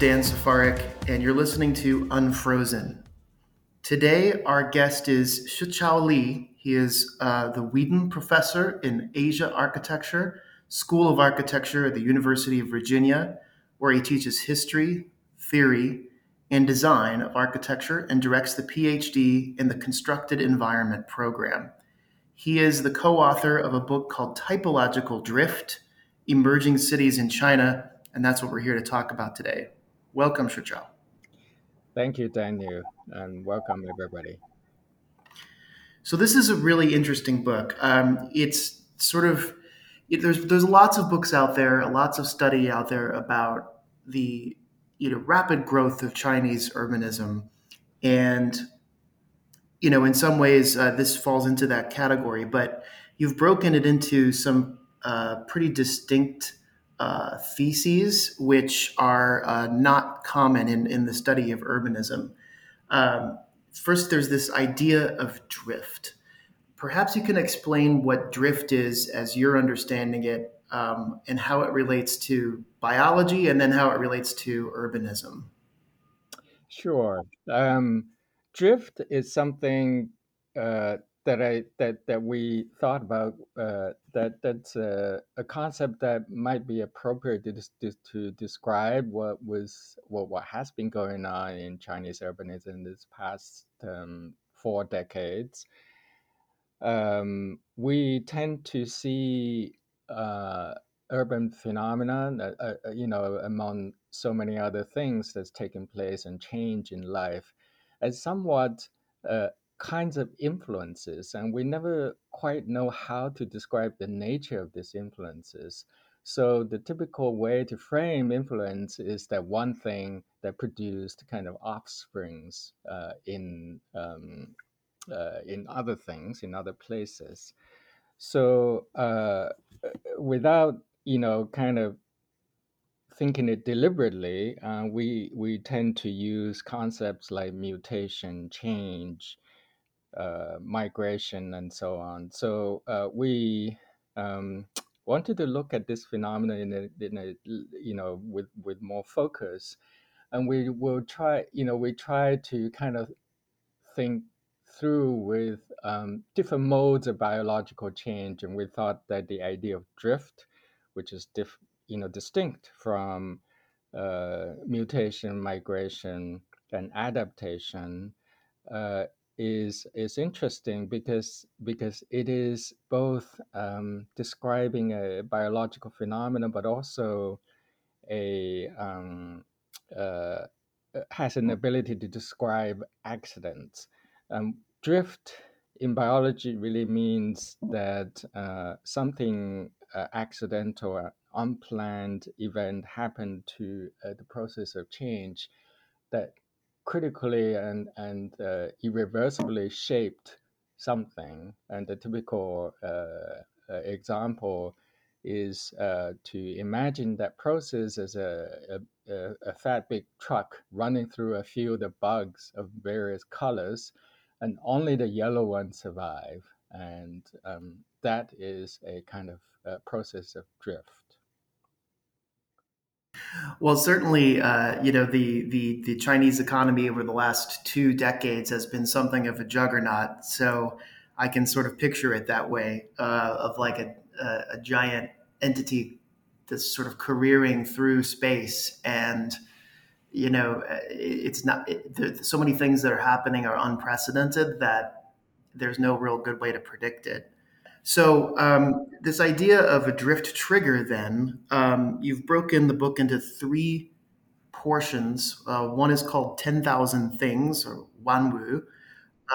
Dan Safarik, and you're listening to Unfrozen. Today, our guest is Shiqiao Li. He is uh, the Weedon Professor in Asia Architecture, School of Architecture at the University of Virginia, where he teaches history, theory, and design of architecture and directs the PhD in the Constructed Environment program. He is the co author of a book called Typological Drift Emerging Cities in China and that's what we're here to talk about today. Welcome, Shiqiao. Thank you, Daniel, and welcome everybody. So this is a really interesting book. Um, it's sort of it, there's there's lots of books out there, lots of study out there about the you know rapid growth of Chinese urbanism, and you know in some ways uh, this falls into that category. But you've broken it into some uh, pretty distinct uh, theses which are uh, not common in, in the study of urbanism. Um, first, there's this idea of drift. Perhaps you can explain what drift is as you're understanding it um, and how it relates to biology and then how it relates to urbanism. Sure. Um, drift is something uh, that I that that we thought about uh, that that's a, a, concept that might be appropriate to, to, to describe what was what, what has been going on in Chinese urbanism in this past um, four decades. Um, we tend to see uh, urban phenomena, uh, uh, you know, among so many other things that's taken place and change in life, as somewhat uh, kinds of influences, and we never quite know how to describe the nature of these influences. So the typical way to frame influence is that one thing that produced kind of offsprings uh, in um, uh, in other things in other places. So uh, without you know kind of thinking it deliberately, uh, we we tend to use concepts like mutation, change, uh, migration and so on. So uh, we um, wanted to look at this phenomenon in a, in a, you know with with more focus, and we will try you know we try to kind of think through with um, different modes of biological change, and we thought that the idea of drift, which is diff, you know distinct from uh, mutation, migration, and adaptation, uh, is is interesting because because it is both um, describing a biological phenomenon, but also a um, uh, uh, has an ability to describe accidents. Um, drift in biology really means that uh, something uh, accidental or unplanned event happened to uh, the process of change that critically and and uh, irreversibly shaped something. And the typical uh, uh, example is uh, to imagine that process as a, a, a, fat big truck running through a field of bugs of various colors, and only the yellow ones survive. And um, that is a kind of uh, process of drift. Well, certainly, uh, you know, the, the, the Chinese economy over the last two decades has been something of a juggernaut. So I can sort of picture it that way uh, of like a, a, a, giant entity that's sort of careering through space. And, you know, it's not, it, so many things that are happening are unprecedented that there's no real good way to predict it. So, um, this idea of a drift trigger, then, um, you've broken the book into three portions. Uh, one is called 10,000 Things, or Wanwu.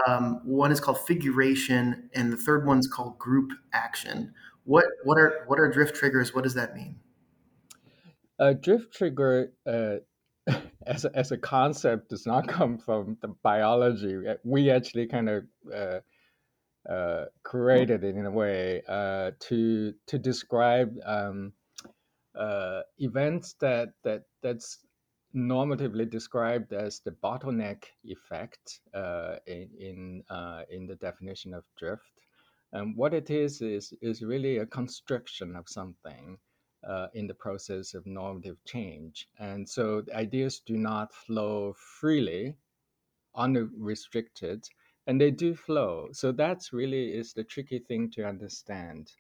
Um, one is called figuration, and the third one's called group action. What, what, are, what are drift triggers? What does that mean? A drift trigger, uh, as, a, as a concept, does not come from the biology. We actually kind of uh, uh, created it in a way uh, to to describe um, uh, events that that that's normatively described as the bottleneck effect uh, in in, uh, in the definition of drift. And what it is is is really a constriction of something. uh, in the process of normative change. And so ideas do not flow freely, unrestricted, and they do flow. So that's really is the tricky thing to understand.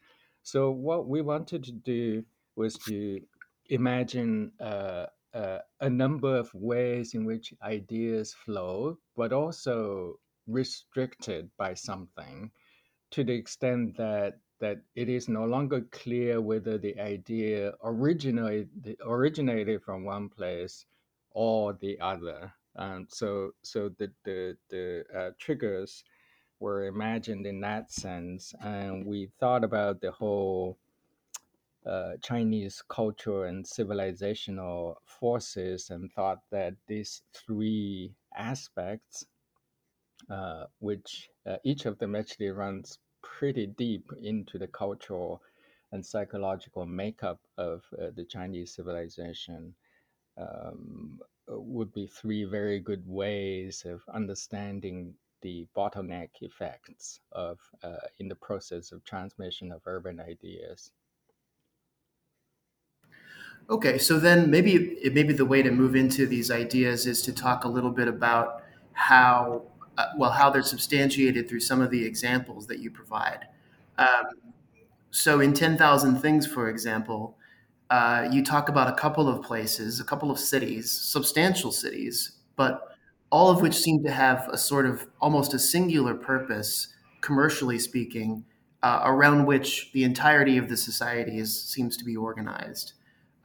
So what we wanted to do was to imagine uh, uh, a number of ways in which ideas flow, but also restricted by something to the extent that that it is no longer clear whether the idea originated originated from one place or the other. Um, so so the the, the uh, triggers were imagined in that sense, and we thought about the whole uh, Chinese cultural and civilizational forces, and thought that these three aspects, uh, which uh, each of them actually runs pretty deep into the cultural and psychological makeup of uh, the Chinese civilization um, would be three very good ways of understanding the bottleneck effects of uh, in the process of transmission of urban ideas. Okay, so then maybe it, maybe the way to move into these ideas is to talk a little bit about how uh, well how they're substantiated through some of the examples that you provide. Um, so in 10,000 Things, for example, uh, you talk about a couple of places, a couple of cities, substantial cities, but all of which seem to have a sort of almost a singular purpose, commercially speaking, uh, around which the entirety of the society is, seems to be organized.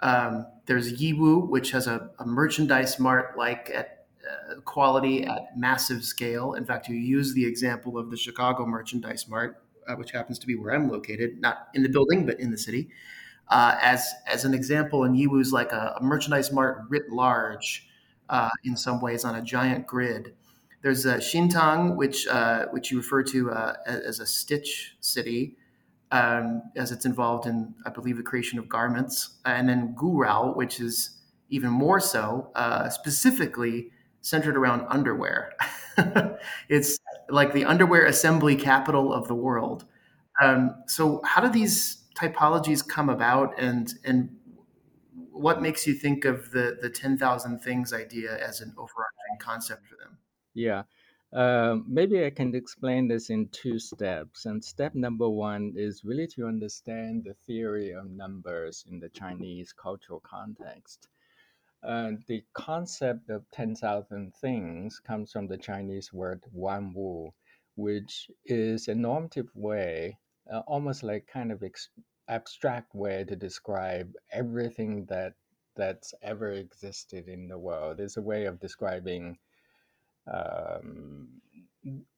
Um, there's Yiwu, which has a, a merchandise mart like at uh, quality at massive scale. In fact, you use the example of the Chicago Merchandise Mart, uh, which happens to be where I'm located, not in the building, but in the city, uh, as as an example. And Yiwu's like a, a merchandise mart writ large, uh, in some ways, on a giant grid. There's uh, Xintang, which uh, which you refer to uh, as a stitch city, um, as it's involved in, I believe, the creation of garments, and then Gurao, which is even more so, uh, specifically centered around underwear. it's like the underwear assembly capital of the world. Um, so, how do these typologies come about, and and what makes you think of the the ten thousand things idea as an overarching concept for them? Yeah. Um, maybe I can explain this in two steps. And step number one is really to understand the theory of numbers in the Chinese cultural context. Uh, the concept of 10,000 things comes from the Chinese word wan wu, which is a normative way, uh, almost like kind of ex- abstract way to describe everything that that's ever existed in the world. It's a way of describing um,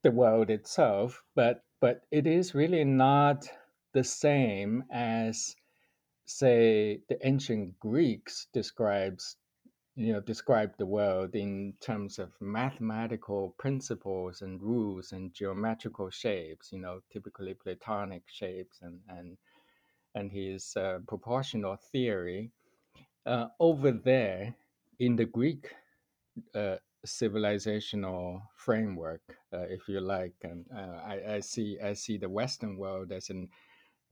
the world itself, but but it is really not the same as say the ancient Greeks describes you know describe the world in terms of mathematical principles and rules and geometrical shapes you know typically platonic shapes and and and his uh, proportional theory uh, over there in the greek uh, civilizational framework, uh, if you like. And uh, I, I, see I see the Western world as an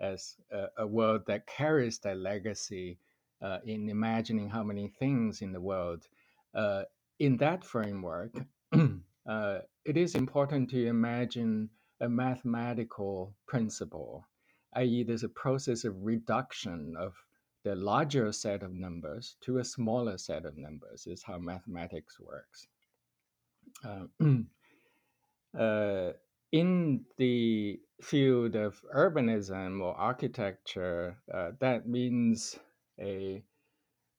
as a, a world that carries that legacy uh, in imagining how many things in the world. In that framework, it is important to imagine a mathematical principle, i.e., there's a process of reduction of the larger set of numbers to a smaller set of numbers is how mathematics works. Uh, uh, in the field of urbanism or architecture, uh, that means a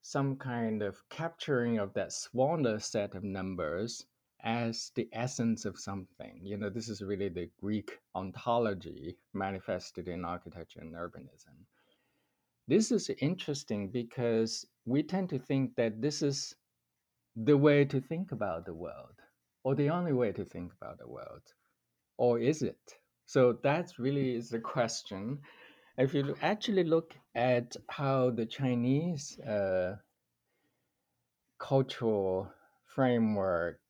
some kind of capturing of that smaller set of numbers as the essence of something. You know, this is really the Greek ontology manifested in architecture and urbanism. This is interesting because we tend to think that this is the way to think about the world or the only way to think about the world or is it so that really is the question if you actually look at how the chinese uh, cultural framework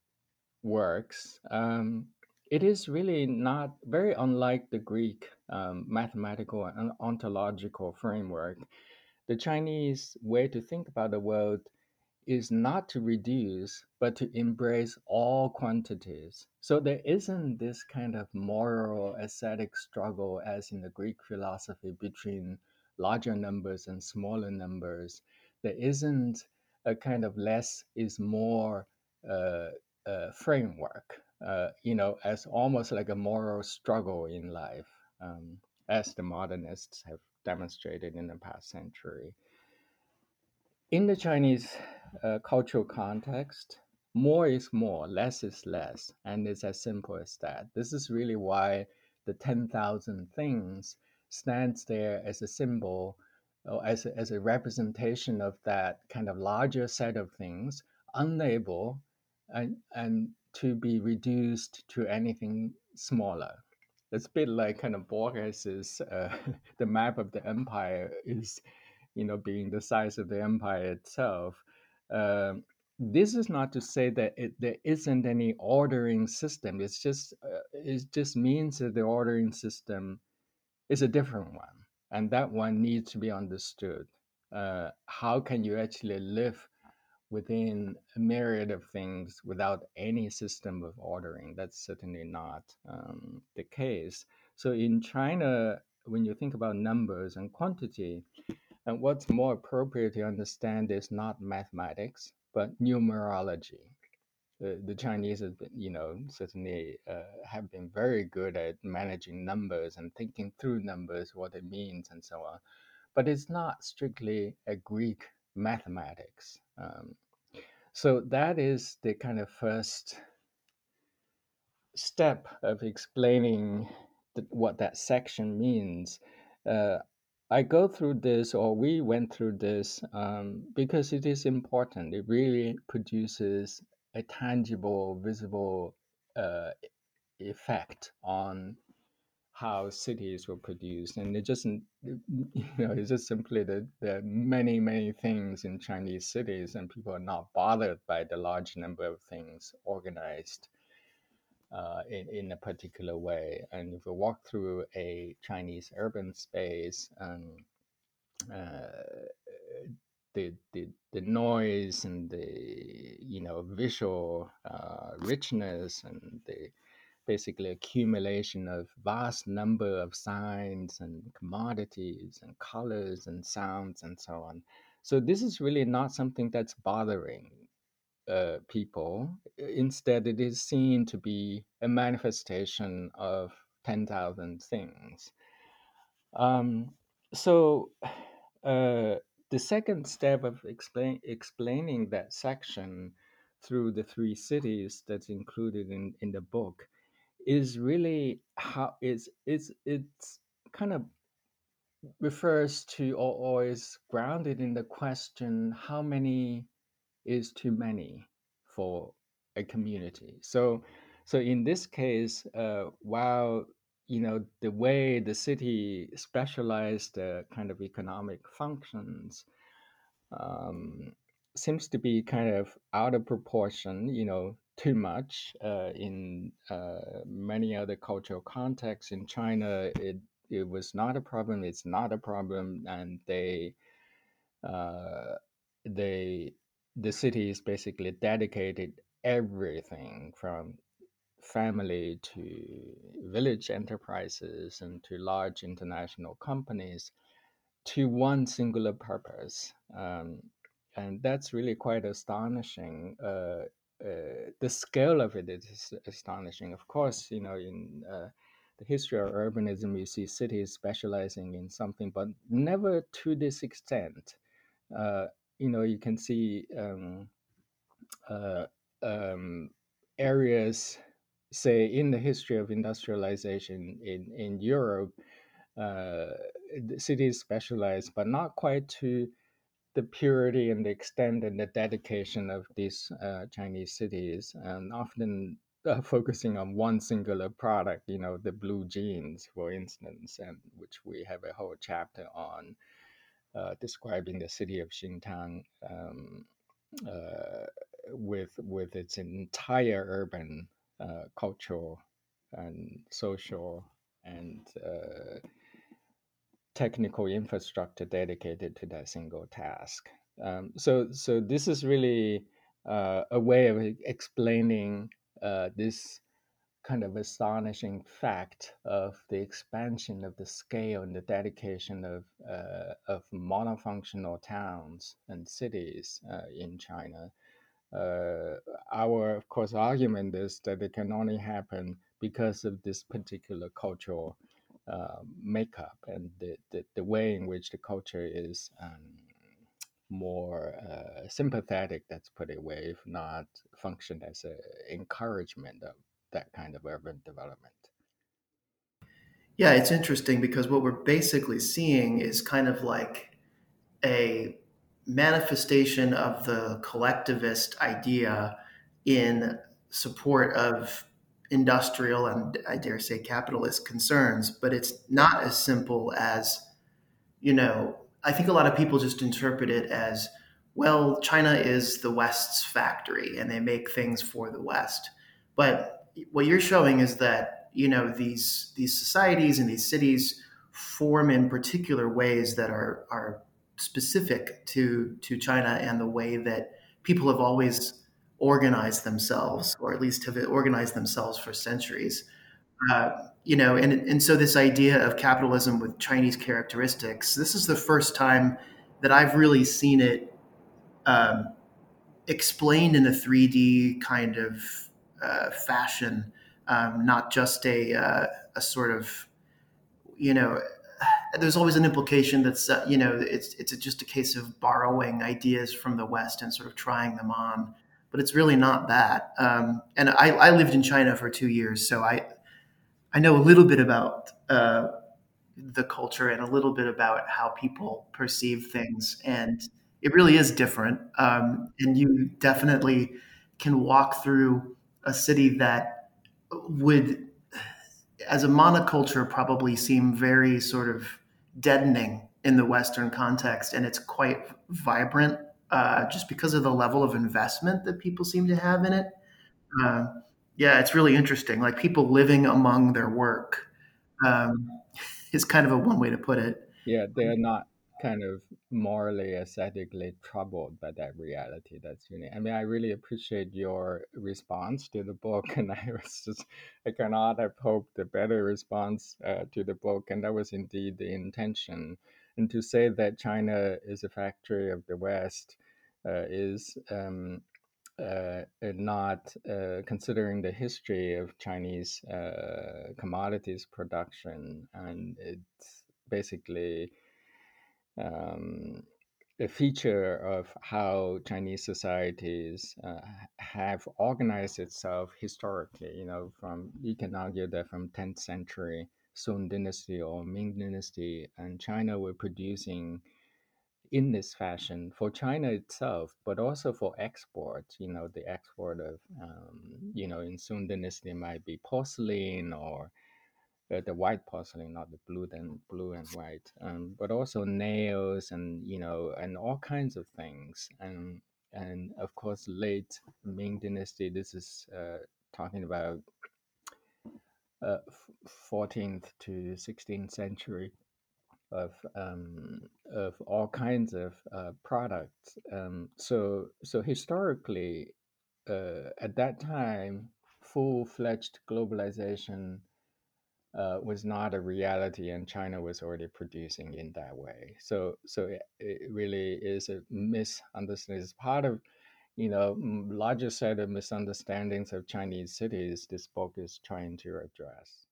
works um, it is really not very unlike the greek um, mathematical and ontological framework the Chinese way to think about the world is not to reduce, but to embrace all quantities. So there isn't this kind of moral ascetic struggle as in the Greek philosophy between larger numbers and smaller numbers. There isn't a kind of less is more uh, uh, framework, uh, you know, as almost like a moral struggle in life, um, as the modernists have demonstrated in the past century in the Chinese uh, cultural context, more is more, less is less, and it's as simple as that. This is really why the 10,000 things stands there as a symbol or as a, as a representation of that kind of larger set of things, unable and, and to be reduced to anything smaller. It's a bit like kind of Borges's uh, the map of the empire is you know, being the size of the empire itself. Um, this is not to say that it, there isn't any ordering system. It's just uh, it just means that the ordering system is a different one, and that one needs to be understood. Uh, how can you actually live within a myriad of things without any system of ordering? That's certainly not um, the case. So in China, when you think about numbers and quantity, and what's more appropriate to understand is not mathematics, but numerology. The, the Chinese have been, you know, certainly uh, have been very good at managing numbers and thinking through numbers, what it means, and so on. But it's not strictly a Greek mathematics. Um, so that is the kind of first step of explaining what that section means. Uh, I go through this, or we went through this, um, because it is important. It really produces a tangible, visible uh, effect on how cities were produced, and it just you know it's just simply that there are many many things in Chinese cities, and people are not bothered by the large number of things organized uh, in, in a particular way. And if you walk through a Chinese urban space, and uh, the, the, the noise and the you know visual uh, richness and the basically accumulation of vast number of signs and commodities and colors and sounds and so on. So this is really not something that's bothering uh, people. Instead, it is seen to be a manifestation of 10,000 things. Um, so, uh, the second step of explain, explaining that section through the three cities that's included in, in the book is really how it's, it's, it's kind of refers to or, or is grounded in the question how many is too many for a community. So, so in this case, uh, while you know the way the city specialized uh, kind of economic functions um, seems to be kind of out of proportion, you know, too much uh, in uh, many other cultural contexts. In China, it it was not a problem. It's not a problem, and they uh, they the city is basically dedicated everything from family to village enterprises and to large international companies to one singular purpose. Um, and that's really quite astonishing. Uh, uh, the scale of it is astonishing. Of course, you know, in uh, the history of urbanism, you see cities specializing in something, but never to this extent. Uh, you know, you can see um, uh, um, areas, say, in the history of industrialization in, in Europe, uh, the cities specialized, but not quite to the purity and the extent and the dedication of these uh, Chinese cities, and often uh, focusing on one singular product, you know, the blue jeans, for instance, and which we have a whole chapter on uh, describing the city of Xintang um, uh, with with its entire urban uh, cultural and social and uh, technical infrastructure dedicated to that single task. Um, so, so this is really uh, a way of explaining uh, this kind of astonishing fact of the expansion of the scale and the dedication of uh, of monofunctional towns and cities uh, in China. Uh, our, of course, argument is that it can only happen because of this particular cultural uh, makeup and the, the, the, way in which the culture is um, more uh, sympathetic, let's put it way, if not function as an encouragement of that kind of urban development. Yeah, it's interesting because what we're basically seeing is kind of like a manifestation of the collectivist idea in support of industrial and I dare say capitalist concerns, but it's not as simple as, you know, I think a lot of people just interpret it as, well, China is the West's factory and they make things for the West. But what you're showing is that, you know, these these societies and these cities form in particular ways that are are specific to to China and the way that people have always organize themselves, or at least have organized themselves for centuries. Uh, you know, and and so this idea of capitalism with Chinese characteristics. This is the first time that I've really seen it um, explained in a 3D kind of uh, fashion, um, not just a uh, a sort of you know. There's always an implication that's uh, you know it's it's just a case of borrowing ideas from the West and sort of trying them on but it's really not that. Um, and I, I, lived in China for two years, so I I know a little bit about uh, the culture and a little bit about how people perceive things, and it really is different. Um, and you definitely can walk through a city that would, as a monoculture, probably seem very sort of deadening in the Western context, and it's quite vibrant uh, just because of the level of investment that people seem to have in it. Uh, yeah, it's really interesting. Like people living among their work um, is kind of a one way to put it. Yeah, they're not kind of morally, aesthetically troubled by that reality. That's unique. I mean, I really appreciate your response to the book, and I was just, I cannot have hoped a better response uh, to the book, and that was indeed the intention. And to say that China is a factory of the West is um, uh, not uh, considering the history of Chinese commodities production, and it's basically um, a feature of how Chinese societies uh, have organized itself historically. You know, from you can argue that from 10th century Song Dynasty or Ming Dynasty, and China were producing in this fashion for China itself, but also for export. You know, the export of, um, you know, in Song Dynasty might be porcelain or uh, the white porcelain, not the blue and blue and white, um, but also nails and you know, and all kinds of things. And and of course, late Ming Dynasty. This is uh, talking about uh, 14th to 16th century of um, of all kinds of uh, products. Um, so so historically, uh, at that time, full fledged globalization uh, was not a reality, and China was already producing in that way. So so it, it really is a misunderstanding. It's part of you know larger set of misunderstandings of Chinese cities. This book is trying to address.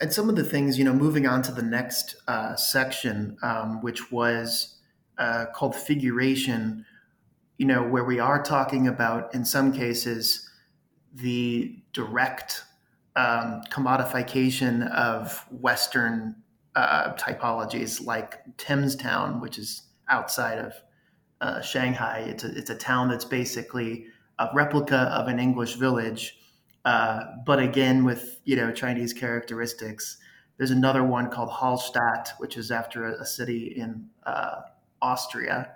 And some of the things, you know, moving on to the next uh, section, um, which was uh, called figuration, you know, where we are talking about, in some cases, the direct um, commodification of Western uh, typologies like Thames Town, which is outside of uh, Shanghai. It's a, it's a town that's basically a replica of an English village uh, but again, with you know Chinese characteristics. There's another one called Hallstatt, which is after a, a city in uh, Austria.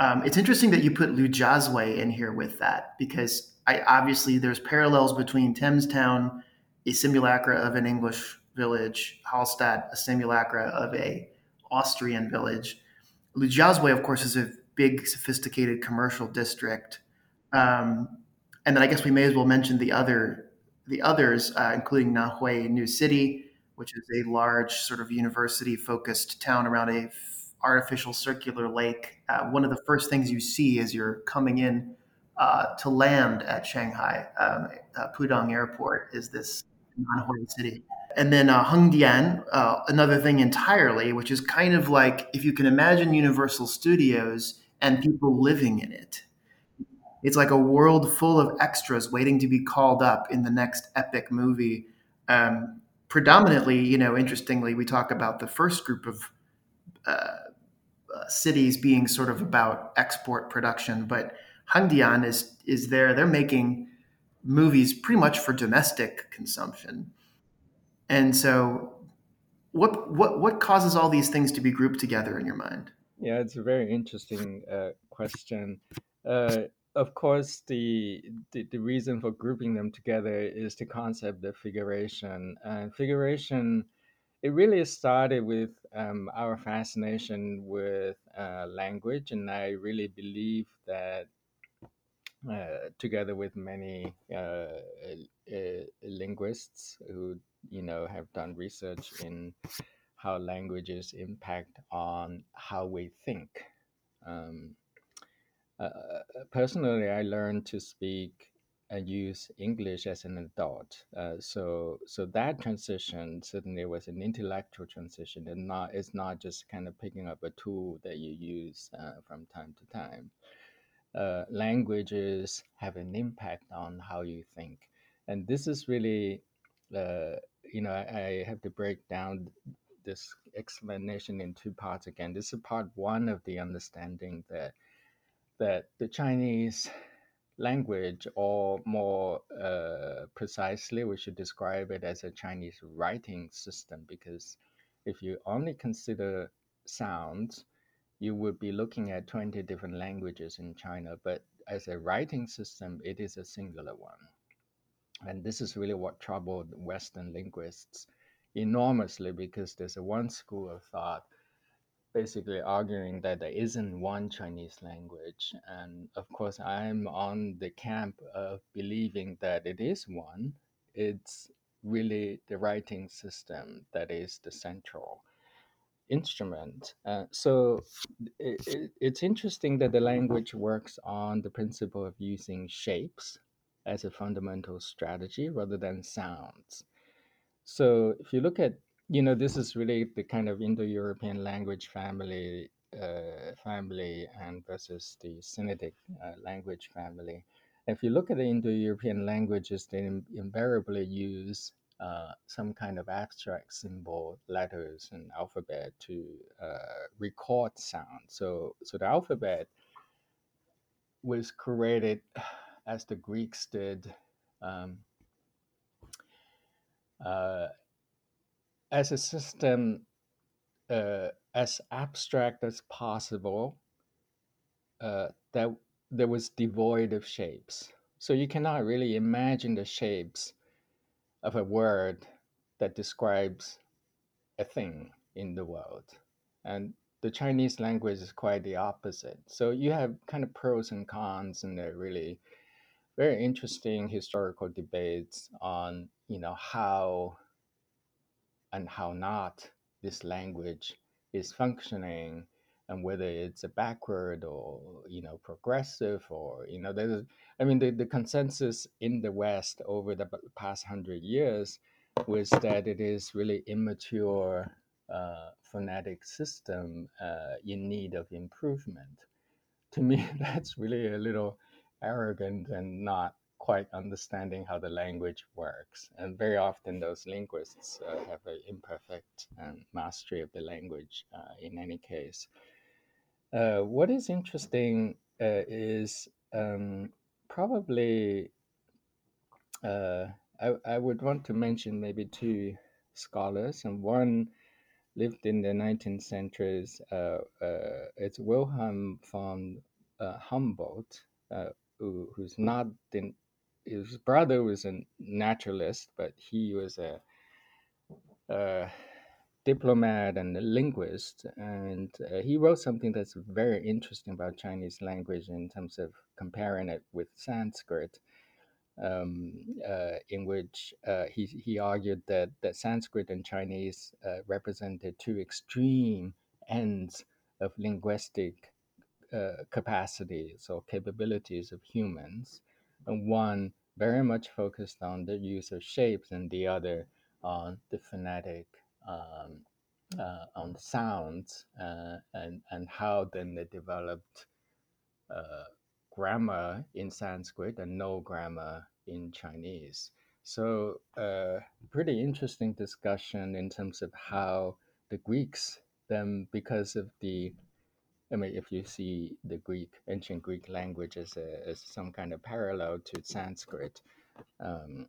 Um, it's interesting that you put Lujiazui in here with that because I obviously there's parallels between Thames Town, a simulacra of an English village, Hallstatt a simulacra of a Austrian village. Lujiazui, of course, is a big, sophisticated commercial district. Um, and then I guess we may as well mention the other the others, uh, including Nanhui New City, which is a large sort of university focused town around a f- artificial circular lake. Uh, one of the first things you see as you're coming in uh, to land at Shanghai um, uh, Pudong Airport is this Nanhui City. And then uh, Hengdian, uh, another thing entirely, which is kind of like if you can imagine Universal Studios and people living in it. It's like a world full of extras waiting to be called up in the next epic movie. Um, predominantly, you know, interestingly, we talk about the first group of uh, uh, cities being sort of about export production, but Hengdian is is there. They're making movies pretty much for domestic consumption, and so what what what causes all these things to be grouped together in your mind? Yeah, it's a very interesting uh, question. Uh, of course, the, the the reason for grouping them together is the concept of figuration. And figuration, it really started with um, our fascination with uh, language, and I really believe that uh, together with many uh, uh, linguists who you know have done research in how languages impact on how we think. Um, uh, personally, I learned to speak and use English as an adult. Uh, so, so that transition certainly was an intellectual transition, and not it's not just kind of picking up a tool that you use uh, from time to time. Uh, languages have an impact on how you think, and this is really, uh, you know, I, I have to break down this explanation in two parts again. This is part one of the understanding that that the Chinese language, or more uh, precisely, we should describe it as a Chinese writing system, because if you only consider sounds, you would be looking at 20 different languages in China, but as a writing system, it is a singular one. And this is really what troubled Western linguists enormously because there's a one school of thought basically arguing that there isn't one Chinese language. And of course, I'm on the camp of believing that it is one. It's really the writing system that is the central instrument. Uh, so it, it, it's interesting that the language works on the principle of using shapes as a fundamental strategy rather than sounds. So if you look at, you know, this is really the kind of Indo-European language family, uh, family, and versus the Sinitic uh, language family. If you look at the Indo-European languages, they invariably use uh, some kind of abstract symbol, letters, and alphabet to uh, record sound. So, so the alphabet was created as the Greeks did um, uh, as a system uh, as abstract as possible uh, that that was devoid of shapes. So you cannot really imagine the shapes of a word that describes a thing in the world. And the Chinese language is quite the opposite. So you have kind of pros and cons, and they're really very interesting historical debates on you know how and how not this language is functioning and whether it's a backward or you know progressive or you know there's i mean the, the consensus in the west over the past hundred years was that it is really immature uh, phonetic system uh, in need of improvement. To me that's really a little arrogant and not quite understanding how the language works. And very often, those linguists uh, have an imperfect um, mastery of the language uh, in any case. Uh, what is interesting uh, is um, probably, uh, I, I would want to mention maybe two scholars, and one lived in the 19th centuries. Uh, it's Wilhelm von Humboldt, who, who's not the, his brother was a naturalist, but he was a uh, diplomat and a linguist, and uh, he wrote something that's very interesting about Chinese language in terms of comparing it with Sanskrit. Um, uh, in which uh, he, he argued that, that Sanskrit and Chinese uh, represented two extreme ends of linguistic uh, capacities or capabilities of humans, and one very much focused on the use of shapes, and the other on the phonetic, um, uh, on sounds, uh, and and how then they developed uh, grammar in Sanskrit and no grammar in Chinese. So, uh, pretty interesting discussion in terms of how the Greeks, then because of the I mean, if you see the Greek, ancient Greek language as, a, as some kind of parallel to Sanskrit, um,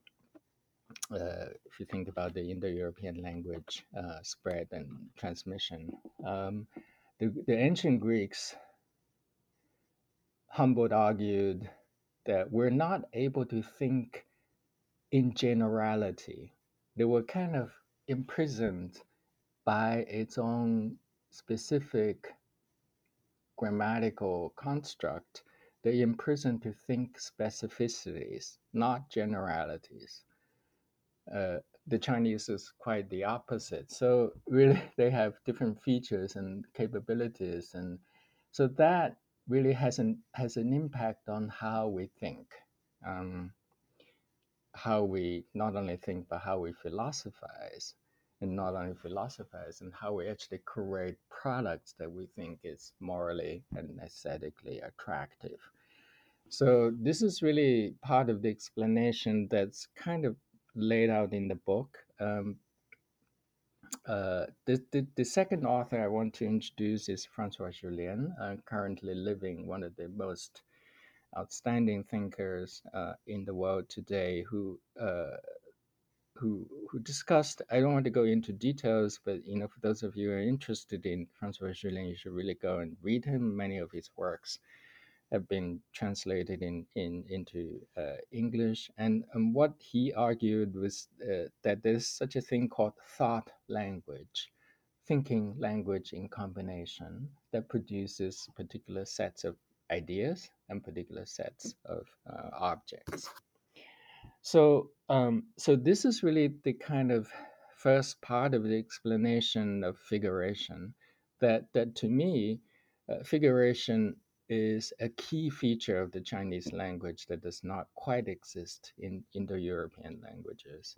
uh, if you think about the Indo-European language uh, spread and transmission, um, the, the ancient Greeks, Humboldt argued that we're not able to think in generality. They were kind of imprisoned by its own specific grammatical construct, they imprison to think specificities, not generalities. Uh, the Chinese is quite the opposite. So really, they have different features and capabilities, and so that really has an has an impact on how we think, um, how we not only think but how we philosophize and not only philosophize and how we actually create products that we think is morally and aesthetically attractive. So this is really part of the explanation that's kind of laid out in the book. Um, uh, the, the, the, second author I want to introduce is Francois Jullien, uh, currently living one of the most outstanding thinkers uh, in the world today, who uh, who who discussed. I don't want to go into details, but you know, for those of you who are interested in Francois Jullien, you should really go and read him. Many of his works have been translated in, in into uh, English, and, and what he argued was uh, that there's such a thing called thought language, thinking language in combination that produces particular sets of ideas and particular sets of uh, objects. So, um, so this is really the kind of first part of the explanation of figuration. That that to me, uh, figuration is a key feature of the Chinese language that does not quite exist in Indo-European languages.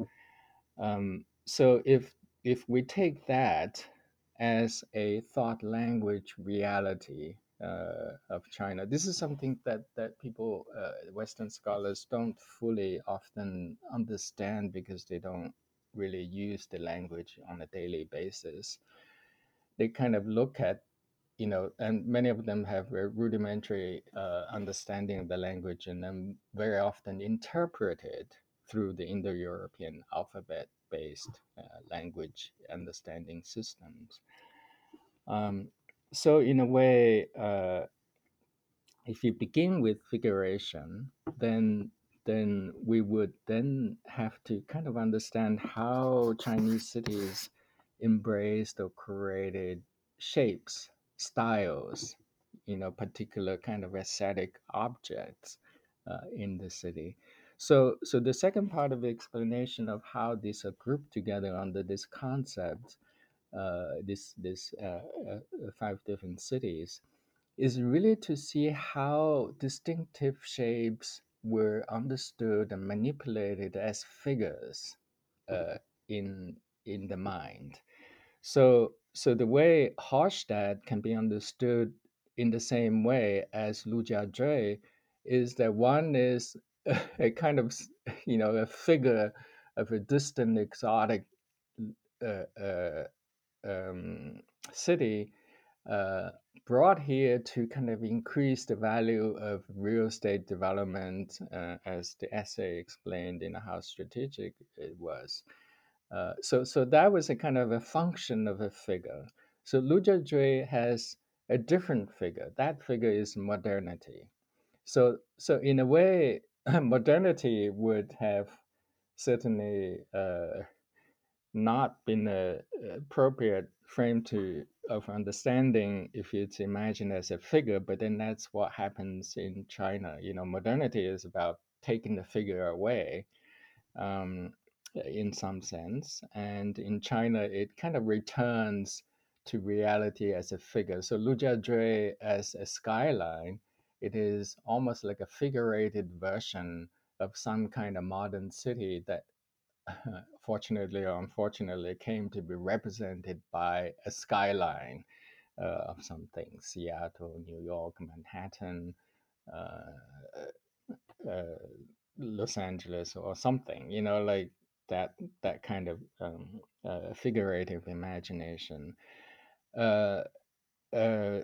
Um, so if if we take that as a thought language reality uh, of China. This is something that that people, uh, Western scholars, don't fully often understand because they don't really use the language on a daily basis. They kind of look at, you know, and many of them have a rudimentary uh, understanding of the language and then very often interpret it through the Indo-European alphabet-based uh, language understanding systems. Um, so in a way, uh, if you begin with figuration, then then we would then have to kind of understand how Chinese cities embraced or created shapes, styles, you know, particular kind of aesthetic objects uh, in the city. So, so the second part of the explanation of how these are grouped together under this concept uh, this this uh, uh, five different cities is really to see how distinctive shapes were understood and manipulated as figures uh, in in the mind. So so the way Hallstatt can be understood in the same way as Lu Lujiazui is that one is a kind of you know a figure of a distant exotic uh, uh, um, city uh, brought here to kind of increase the value of real estate development, uh, as the essay explained in how strategic it was. Uh, so, so that was a kind of a function of a figure. So Lujiazui has a different figure. That figure is modernity. So, so in a way, modernity would have certainly uh, not been a appropriate frame to of understanding if it's imagined as a figure, but then that's what happens in China. You know, modernity is about taking the figure away um, in some sense, and in China it kind of returns to reality as a figure. So Lujiazui as a skyline, it is almost like a figurated version of some kind of modern city that fortunately or unfortunately came to be represented by a skyline uh, of something Seattle, New York, Manhattan, uh, uh, Los Angeles, or something, you know, like that, that kind of um, uh, figurative imagination. Uh, uh,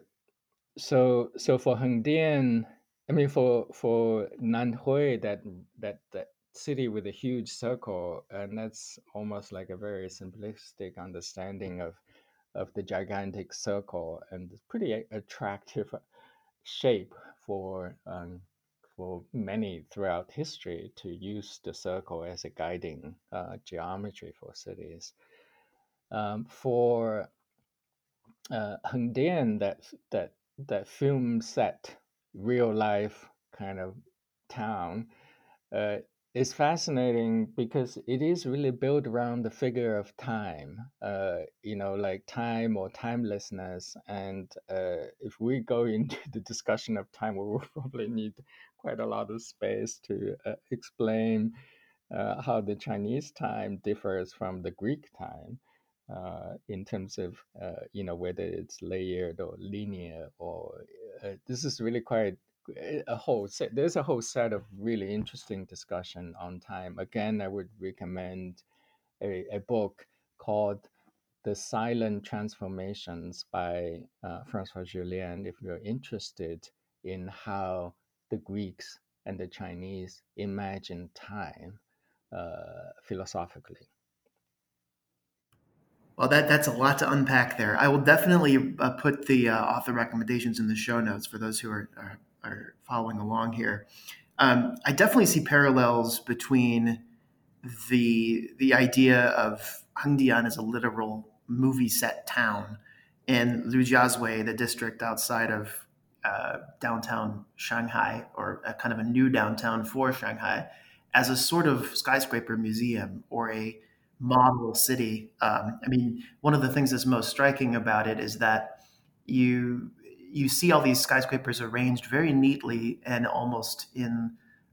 so, so for Hengdian, I mean, for for Nanhui, that that that city with a huge circle, and that's almost like a very simplistic understanding of of the gigantic circle, and it's pretty attractive shape for um, for many throughout history to use the circle as a guiding uh, geometry for cities. Um, for uh, Hengdian, that that that film set, real life kind of town, uh, is fascinating because it is really built around the figure of time, uh, you know, like time or timelessness. And uh, if we go into the discussion of time, we will probably need quite a lot of space to uh, explain uh, how the Chinese time differs from the Greek time. Uh, in terms of uh, you know whether it's layered or linear or this is really quite a whole set there's a whole set of really interesting discussion on time again i would recommend a, a book called the silent transformations by uh, francois jullien if you're interested in how the greeks and the chinese imagine time uh, philosophically well, that, that's a lot to unpack there. I will definitely uh, put the uh, author recommendations in the show notes for those who are, are are following along here, um, I definitely see parallels between the the idea of Hengdian as a literal movie set town and Lujiazui, the district outside of uh, downtown Shanghai, or a kind of a new downtown for Shanghai, as a sort of skyscraper museum or a model city. Um, I mean, one of the things that's most striking about it is that you you see all these skyscrapers arranged very neatly and almost in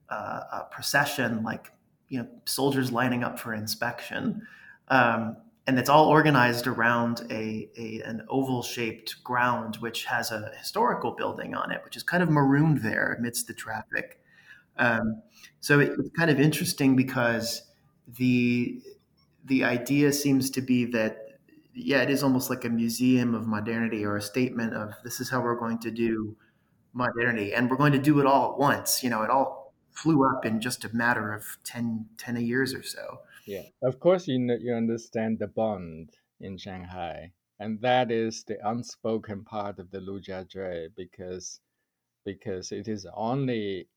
uh, a procession, like you know soldiers lining up for inspection. Um, and it's all organized around a, a an oval shaped ground which has a historical building on it, which is kind of marooned there amidst the traffic. Um, so it, it's kind of interesting because the the idea seems to be that yeah, it is almost like a museum of modernity or a statement of this is how we're going to do modernity. And we're going to do it all at once. You know, it all flew up in just a matter of 10, 10 years or so. Yeah. Of course, you, know, you understand the Bund in Shanghai. And that is the unspoken part of the Lujiazui because because it is only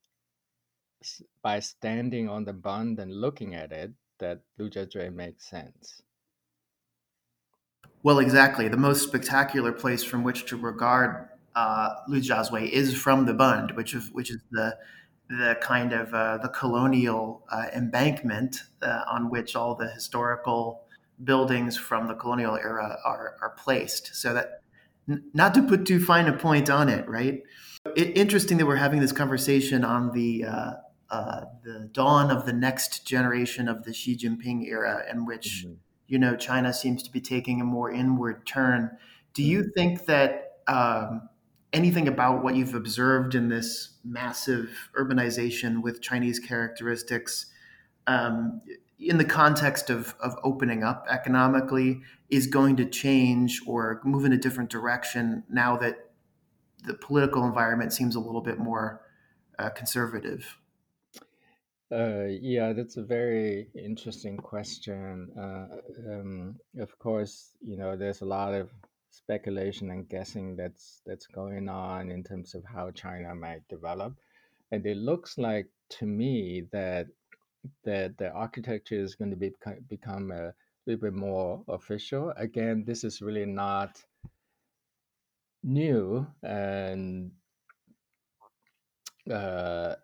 by standing on the Bund and looking at it that Lujiazui makes sense. Well, exactly. The most spectacular place from which to regard uh, Lujiazui is from the Bund, which is which is the the kind of uh, the colonial uh, embankment uh, on which all the historical buildings from the colonial era are are placed. So that n- not to put too fine a point on it, right? It, interesting that we're having this conversation on the uh, uh, the dawn of the next generation of the Xi Jinping era, in which mm-hmm you know, China seems to be taking a more inward turn. Do you mm-hmm. think that um, anything about what you've observed in this massive urbanization with Chinese characteristics um, in the context of, of opening up economically is going to change or move in a different direction now that the political environment seems a little bit more uh, conservative? Uh, yeah, that's a very interesting question. Uh, um, of course, you know, there's a lot of speculation and guessing that's that's going on in terms of how China might develop, and it looks like to me that that the architecture is going to be, become a little bit more official. Again, this is really not new, and uh,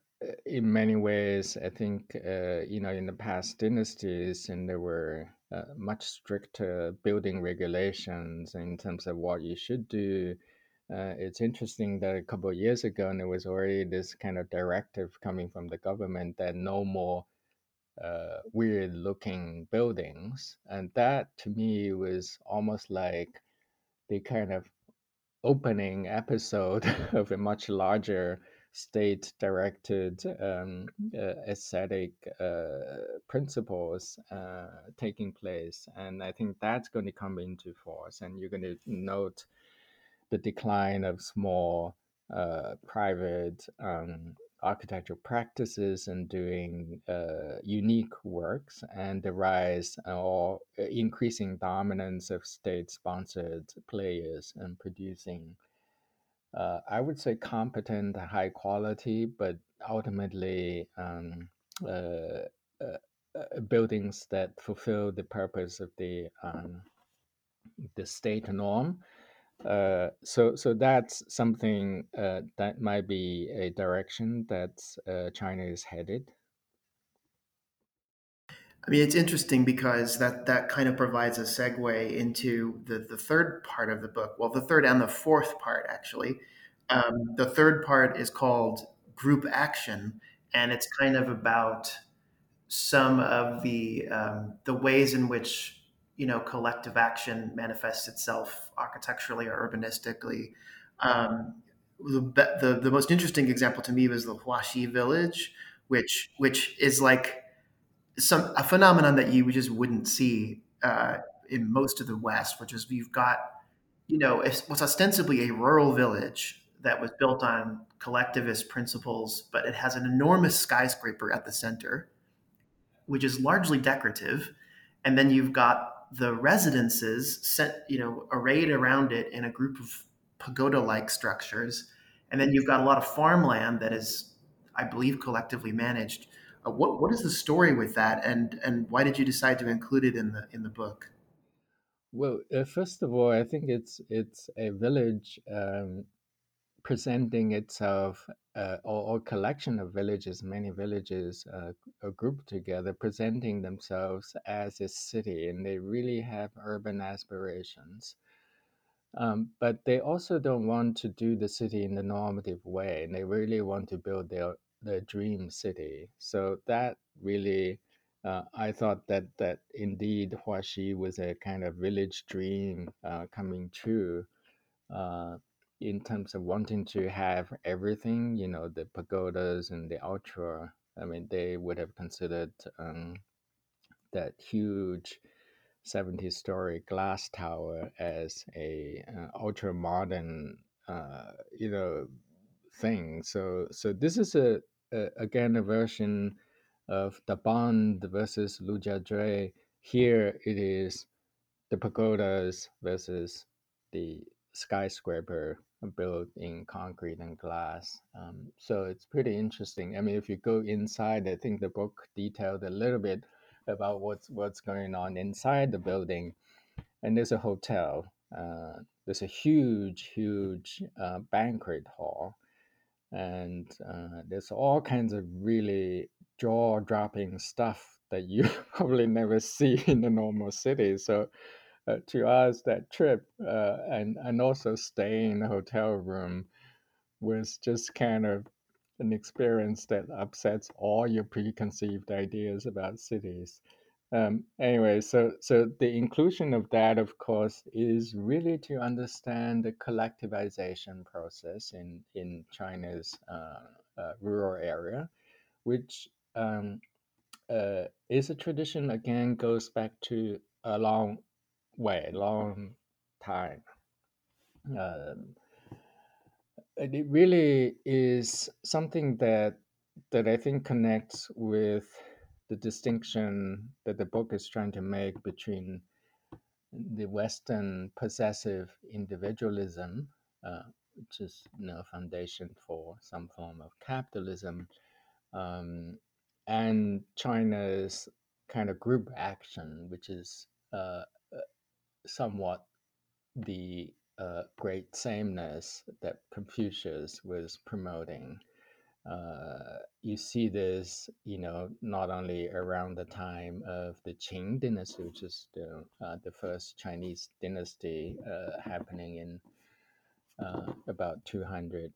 in many ways, I think uh, you know in the past dynasties, and there were uh, much stricter building regulations in terms of what you should do. Uh, it's interesting that a couple of years ago, and there was already this kind of directive coming from the government that no more uh, weird looking buildings. And that to me was almost like the kind of opening episode of a much larger state directed um, uh, aesthetic uh, principles uh, taking place. And I think that's going to come into force. And you're going to note the decline of small uh, private um, architectural practices and doing uh, unique works and the rise or increasing dominance of state sponsored players and producing uh, I would say competent, high quality, but ultimately um, uh, uh, uh, buildings that fulfill the purpose of the um, the state norm. Uh, so, so that's something uh, that might be a direction that China is headed. I mean, it's interesting because that that kind of provides a segue into the the third part of the book. Well, the third and the fourth part, actually. Um, the third part is called Group Action, and it's kind of about some of the um, the ways in which you know collective action manifests itself architecturally or urbanistically. Um, the, the the most interesting example to me was the Huaxi village, which which is like some a phenomenon that you just wouldn't see uh, in most of the West, which is you've got, you know, what's ostensibly a rural village that was built on collectivist principles, but it has an enormous skyscraper at the center, which is largely decorative, and then you've got the residences set, you know, arrayed around it in a group of pagoda-like structures, and then you've got a lot of farmland that is, I believe, collectively managed uh, what what is the story with that, and and why did you decide to include it in the in the book? Well, uh, first of all, I think it's it's a village um, presenting itself, uh, or, or, collection of villages, many villages uh, grouped together, presenting themselves as a city, and they really have urban aspirations. Um, but they also don't want to do the city in the normative way, and they really want to build their the dream city. So that really, uh, I thought that that indeed Huaxi was a kind of village dream uh, coming true. Uh, in terms of wanting to have everything, you know, the pagodas and the ultra. I mean, they would have considered um, that huge 70 story glass tower as a uh, ultra modern, uh, you know, thing. So so this is a, a again a version of the Bund versus Lujiazui. Here it is the pagodas versus the skyscraper built in concrete and glass. Um, so it's pretty interesting. I mean, if you go inside, I think the book detailed a little bit about what's what's going on inside the building. And there's a hotel. Uh, there's a huge, huge uh, banquet hall and uh, there's all kinds of really jaw-dropping stuff that you probably never see in the normal city. So uh, to us, that trip uh, and and also staying in a hotel room was just kind of an experience that upsets all your preconceived ideas about cities. Um, anyway, so so the inclusion of that, of course, is really to understand the collectivization process in in China's uh, uh, rural area, which um, uh, is a tradition again goes back to a long way, long time. Um, it really is something that that I think connects with the distinction that the book is trying to make between the Western possessive individualism, uh, which is you know, foundation for some form of capitalism, um, and China's kind of group action, which is uh, somewhat the uh, great sameness that Confucius was promoting. Uh, you see this, you know, not only around the time of the Qin dynasty, which is the, uh, the first Chinese dynasty uh, happening in uh, about 200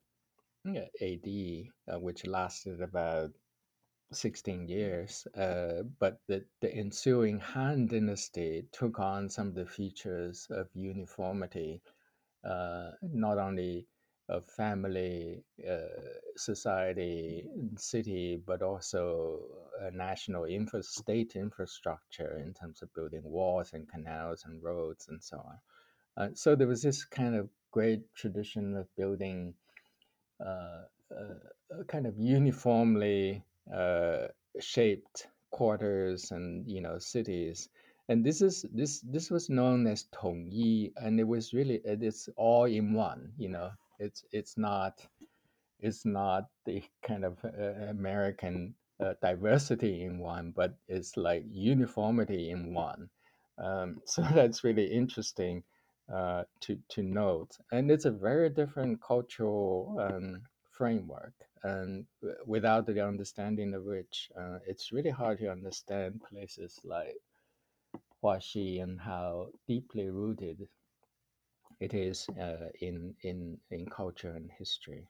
AD, uh, which lasted about 16 years. But the, the ensuing Han dynasty took on some of the features of uniformity, not only of family, uh, society, city, but also a national infra- state infrastructure in terms of building walls and canals and roads and so on. Uh, so there was this kind of great tradition of building uh, kind of uniformly shaped quarters and you know cities and this is this this was known as Tongyi and it was really it's all in one you know it's it's not it's not the kind of uh, American uh, diversity in one but it's like uniformity in one. Um, so that's really interesting uh, to to note. And it's a very different cultural um, framework. And without the understanding of which uh, it's really hard to understand places like Huaxi and how deeply rooted it is uh, in in in culture and history.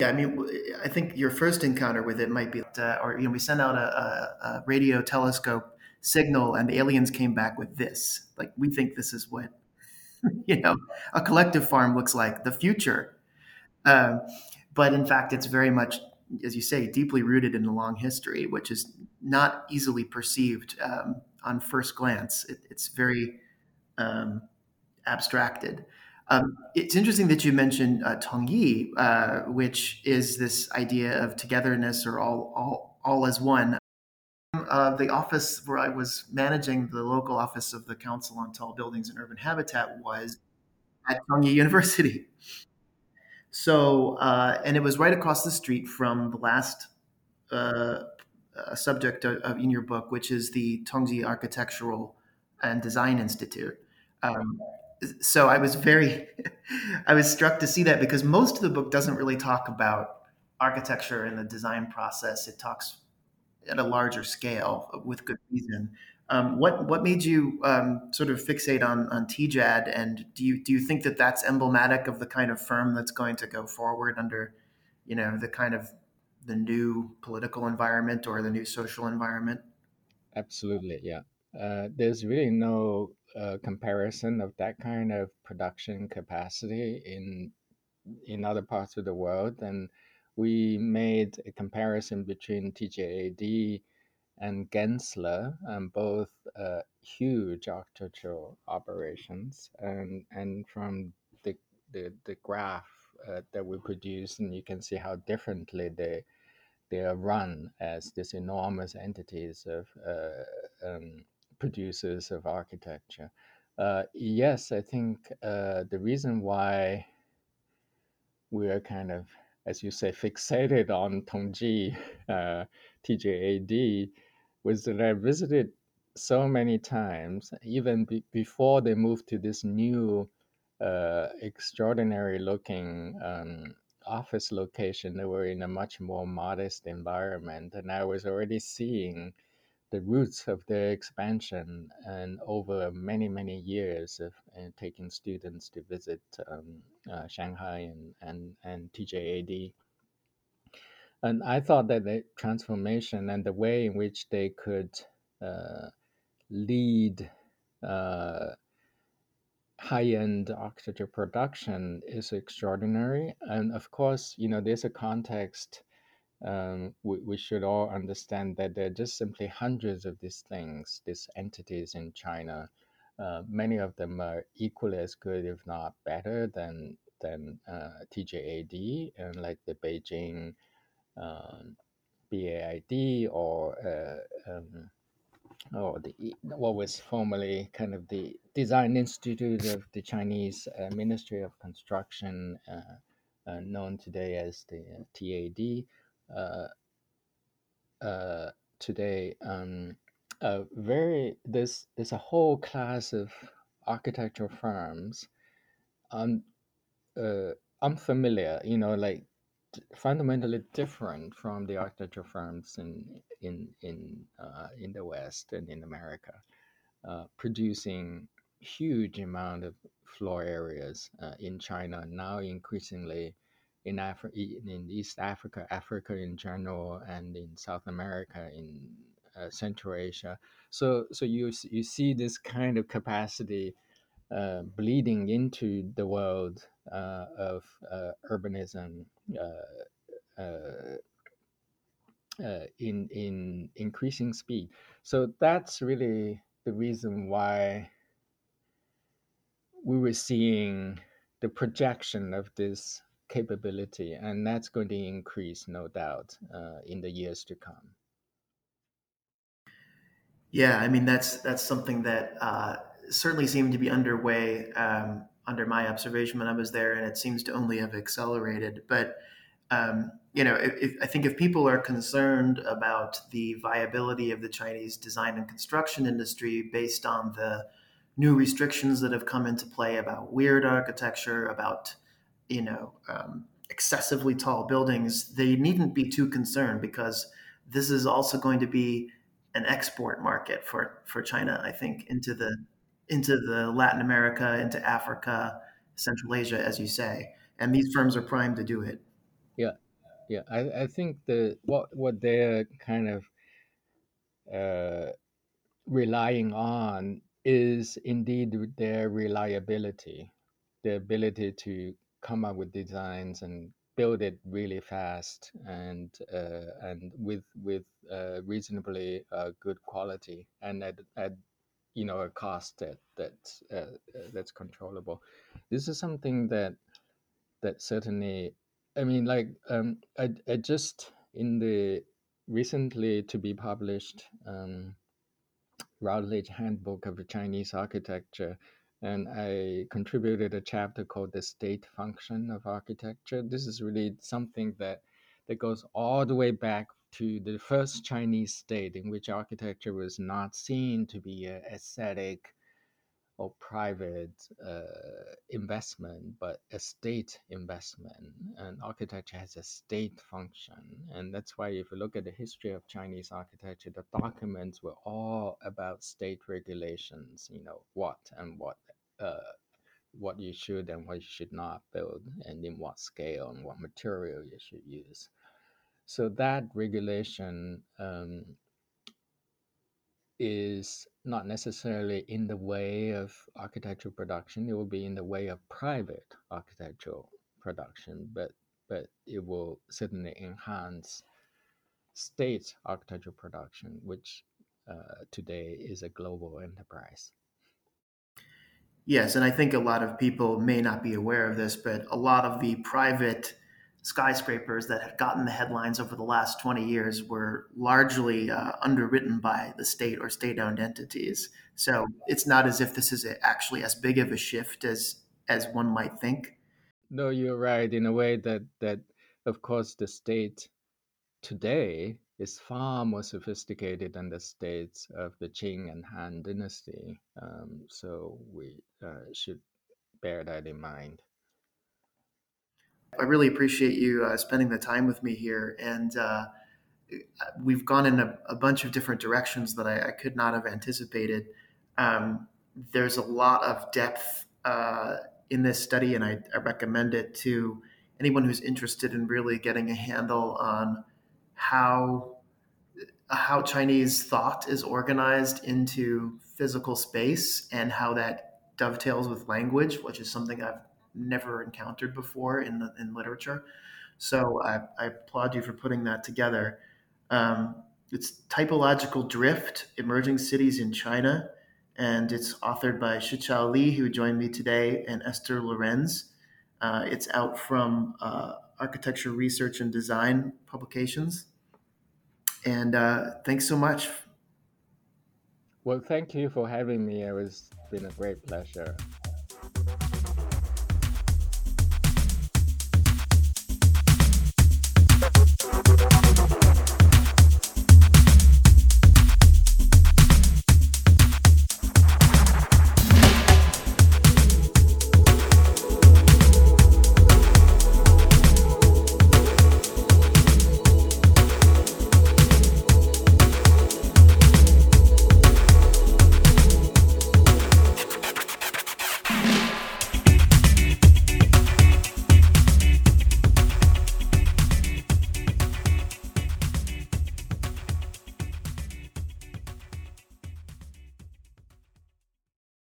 Yeah, I mean, I think your first encounter with it might be, uh, or you know, we sent out a, a, a, radio telescope signal, and the aliens came back with this. Like, we think this is what you know a collective farm looks like, the future. Um, but in fact, it's very much, as you say, deeply rooted in a long history, which is not easily perceived um, on first glance. It, it's very um, abstracted. Um, it's interesting that you mentioned uh, Tongyi, uh, which is this idea of togetherness or all, all, all as one. Uh, the office where I was managing the local office of the Council on Tall Buildings and Urban Habitat was at Tongji University. So, uh, and it was right across the street from the last uh, uh, subject of, of, in your book, which is the Tongji Architectural and Design Institute. Um, so I was very, I was struck to see that because most of the book doesn't really talk about architecture and the design process. It talks at a larger scale with good reason. Um, what what made you um, sort of fixate on on TJAD, and do you do you think that that's emblematic of the kind of firm that's going to go forward under, you know, the kind of the new political environment or the new social environment? Absolutely, yeah. Uh, there's really no uh, comparison of that kind of production capacity in in other parts of the world, and we made a comparison between TJAD and Gensler, um, both uh, huge architectural operations, and and from the the, the graph uh, that we produced, and you can see how differently they they are run as these enormous entities of uh, um, producers of architecture. Uh, yes, I think uh, the reason why we are kind of, as you say, fixated on Tongji, uh, TJAD, was that I visited so many times, even be- before they moved to this new, uh, extraordinary looking um, office location. They were in a much more modest environment, and I was already seeing the roots of their expansion and over many many years of uh, taking students to visit um, uh, Shanghai and and and TJAD and I thought that the transformation and the way in which they could uh, lead uh, high-end oxygen production is extraordinary. And of course, you know, there's a context. Um, we, we should all understand that there are just simply hundreds of these things, these entities in China. Uh, many of them are equally as good, if not better, than than uh, TJAD and like the Beijing um, BAID or uh, um, or the what was formerly kind of the Design Institute of the Chinese uh, Ministry of Construction, uh, uh known today as the TAD. Uh, uh, today, um, very there's there's a whole class of architectural firms um, uh, unfamiliar, you know, like fundamentally different from the architecture firms in in in uh, in the West and in America, uh, producing huge amount of floor areas in China now increasingly in Africa, in East Africa, Africa in general, and in South America, in uh, Central Asia. So so you you see this kind of capacity uh, bleeding into the world uh, of uh, urbanism uh, uh, in in increasing speed. So that's really the reason why we were seeing the projection of this capability, and that's going to increase, no doubt, in the years to come. Yeah, I mean that's that's something that uh, certainly seemed to be underway um, under my observation when I was there, and it seems to only have accelerated. But um, you know, if, I think if people are concerned about the viability of the Chinese design and construction industry based on the new restrictions that have come into play about weird architecture, about you know um, excessively tall buildings, they needn't be too concerned because this is also going to be an export market for for China. I think into the into the Latin America, into Africa, Central Asia, as you say, and these firms are primed to do it. Yeah, yeah. I, I think the what what they're kind of uh, relying on is indeed their reliability, the ability to come up with designs and build it really fast and uh, and with with uh, reasonably uh, good quality and at, at you know a cost that that's uh, that's controllable. This is something that that certainly I mean like um, I I just in the recently to be published um, Routledge Handbook of Chinese Architecture and I contributed a chapter called the state function of architecture. This is really something that that goes all the way back to the first Chinese state in which architecture was not seen to be an aesthetic or private uh, investment, but a state investment. And architecture has a state function. And that's why, if you look at the history of Chinese architecture, the documents were all about state regulations, you know, what and what. Uh, what you should and what you should not build, and in what scale and what material you should use. So that regulation um, is not necessarily in the way of architectural production. It will be in the way of private architectural production, but but it will certainly enhance state architectural production, which uh, today is a global enterprise. Yes, and I think a lot of people may not be aware of this, but a lot of the private skyscrapers that have gotten the headlines over the last 20 years were largely uh, underwritten by the state or state owned entities. So it's not as if this is actually as big of a shift as as one might think. No, you're right in a way that that of course the state today is far more sophisticated than the states of the Qin and Han dynasty. Um, so we uh, should bear that in mind. I really appreciate you uh, spending the time with me here. And uh, we've gone in a, a, bunch of different directions that I, I could not have anticipated. Um, there's a lot of depth uh, in this study, and I, I, recommend it to anyone who's interested in really getting a handle on how how Chinese thought is organized into physical space and how that dovetails with language, which is something I've never encountered before in the, in literature. So I, I, applaud you for putting that together. Um, it's Typological Drift Emerging Cities in China, and it's authored by Shiqiao Li, who joined me today, and Esther Lorenz. Uh, it's out from uh, Architecture Research and Design Publications. And uh, thanks so much. Well, thank you for having me. It has been a great pleasure.